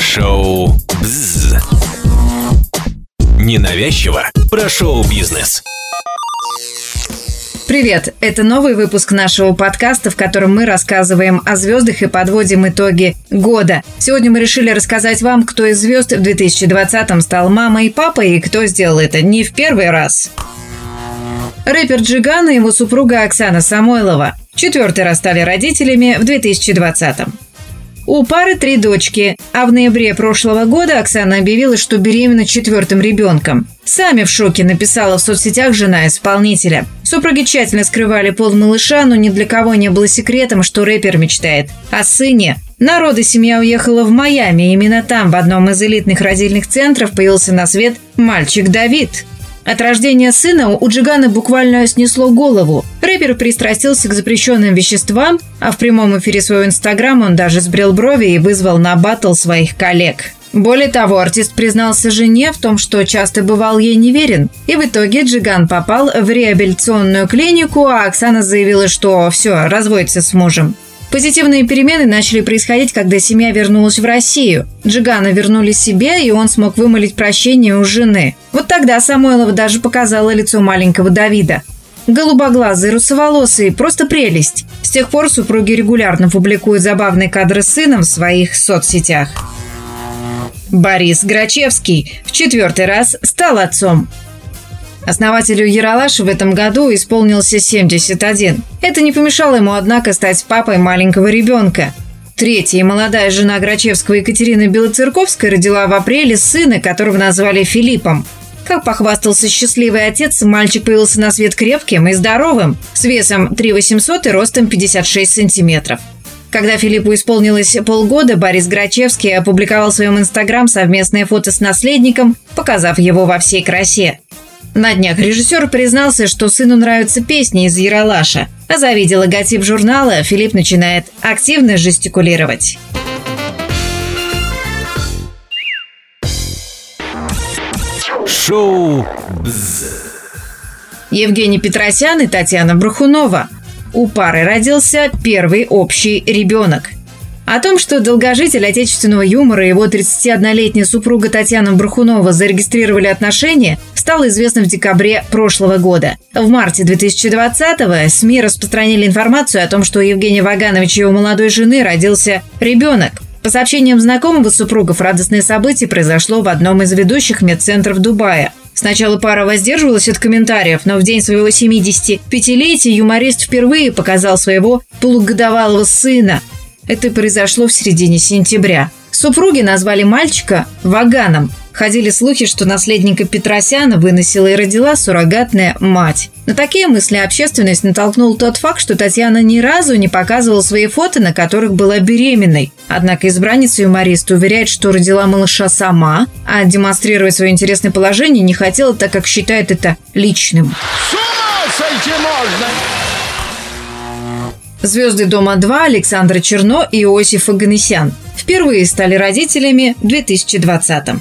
Шоу «Бзз». Ненавязчиво про шоу-бизнес. Привет! Это новый выпуск нашего подкаста, в котором мы рассказываем о звездах и подводим итоги года. Сегодня мы решили рассказать вам, кто из звезд в 2020-м стал мамой и папой, и кто сделал это не в первый раз. Рэпер Джиган и его супруга Оксана Самойлова четвертый раз стали родителями в 2020-м. У пары три дочки, а в ноябре прошлого года Оксана объявила, что беременна четвертым ребенком. Сами в шоке написала в соцсетях жена исполнителя. Супруги тщательно скрывали пол малыша, но ни для кого не было секретом, что рэпер мечтает о сыне. Народа семья уехала в Майами, именно там, в одном из элитных родильных центров, появился на свет мальчик Давид. От рождения сына у Джигана буквально снесло голову. Рэпер пристрастился к запрещенным веществам, а в прямом эфире своего инстаграма он даже сбрил брови и вызвал на батл своих коллег. Более того, артист признался жене в том, что часто бывал ей неверен. И в итоге Джиган попал в реабилитационную клинику, а Оксана заявила, что все, разводится с мужем. Позитивные перемены начали происходить, когда семья вернулась в Россию. Джигана вернули себе, и он смог вымолить прощение у жены. Вот тогда Самойлова даже показала лицо маленького Давида. Голубоглазый, русоволосый, просто прелесть. С тех пор супруги регулярно публикуют забавные кадры с сыном в своих соцсетях. Борис Грачевский в четвертый раз стал отцом. Основателю Яралаша в этом году исполнился 71. Это не помешало ему, однако, стать папой маленького ребенка. Третья молодая жена Грачевского Екатерина Белоцерковская родила в апреле сына, которого назвали Филиппом. Как похвастался счастливый отец, мальчик появился на свет крепким и здоровым, с весом 3 800 и ростом 56 сантиметров. Когда Филиппу исполнилось полгода, Борис Грачевский опубликовал в своем инстаграм совместное фото с наследником, показав его во всей красе. На днях режиссер признался, что сыну нравятся песни из Яралаша, а завидя логотип журнала, Филипп начинает активно жестикулировать. Шоу «Бзз». Евгений Петросян и Татьяна Брахунова. У пары родился первый общий ребенок – о том, что долгожитель отечественного юмора и его 31-летняя супруга Татьяна Брахунова зарегистрировали отношения, стало известно в декабре прошлого года. В марте 2020-го СМИ распространили информацию о том, что у Евгения Вагановича и его молодой жены родился ребенок. По сообщениям знакомых супругов, радостное событие произошло в одном из ведущих медцентров Дубая. Сначала пара воздерживалась от комментариев, но в день своего 75-летия юморист впервые показал своего полугодовалого сына. Это произошло в середине сентября. Супруги назвали мальчика Ваганом. Ходили слухи, что наследника Петросяна выносила и родила суррогатная мать. На такие мысли общественность натолкнул тот факт, что Татьяна ни разу не показывала свои фото, на которых была беременной. Однако избранница юмориста уверяет, что родила малыша сама, а демонстрировать свое интересное положение не хотела, так как считает это личным. С ума сойти можно! Звезды «Дома-2» Александра Черно и Иосиф Аганесян впервые стали родителями в 2020-м.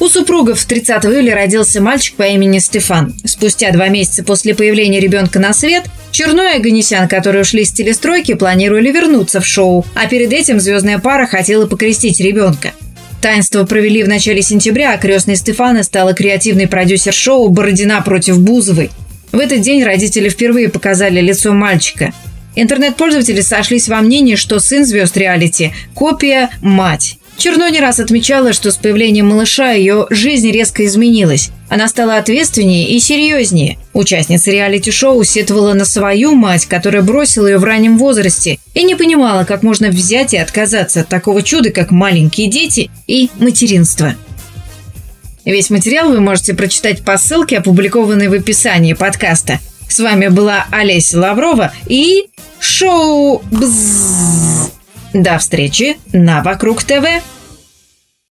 У супругов 30 июля родился мальчик по имени Стефан. Спустя два месяца после появления ребенка на свет Черно и Аганесян, которые ушли с телестройки, планировали вернуться в шоу, а перед этим звездная пара хотела покрестить ребенка. Таинство провели в начале сентября, а крестной Стефана стала креативный продюсер шоу «Бородина против Бузовой». В этот день родители впервые показали лицо мальчика. Интернет-пользователи сошлись во мнении, что сын звезд реалити – копия «Мать». Черно не раз отмечала, что с появлением малыша ее жизнь резко изменилась. Она стала ответственнее и серьезнее. Участница реалити-шоу сетовала на свою мать, которая бросила ее в раннем возрасте, и не понимала, как можно взять и отказаться от такого чуда, как маленькие дети и материнство. Весь материал вы можете прочитать по ссылке, опубликованной в описании подкаста. С вами была Олеся Лаврова и шоу «Бззз». До встречи на «Вокруг ТВ».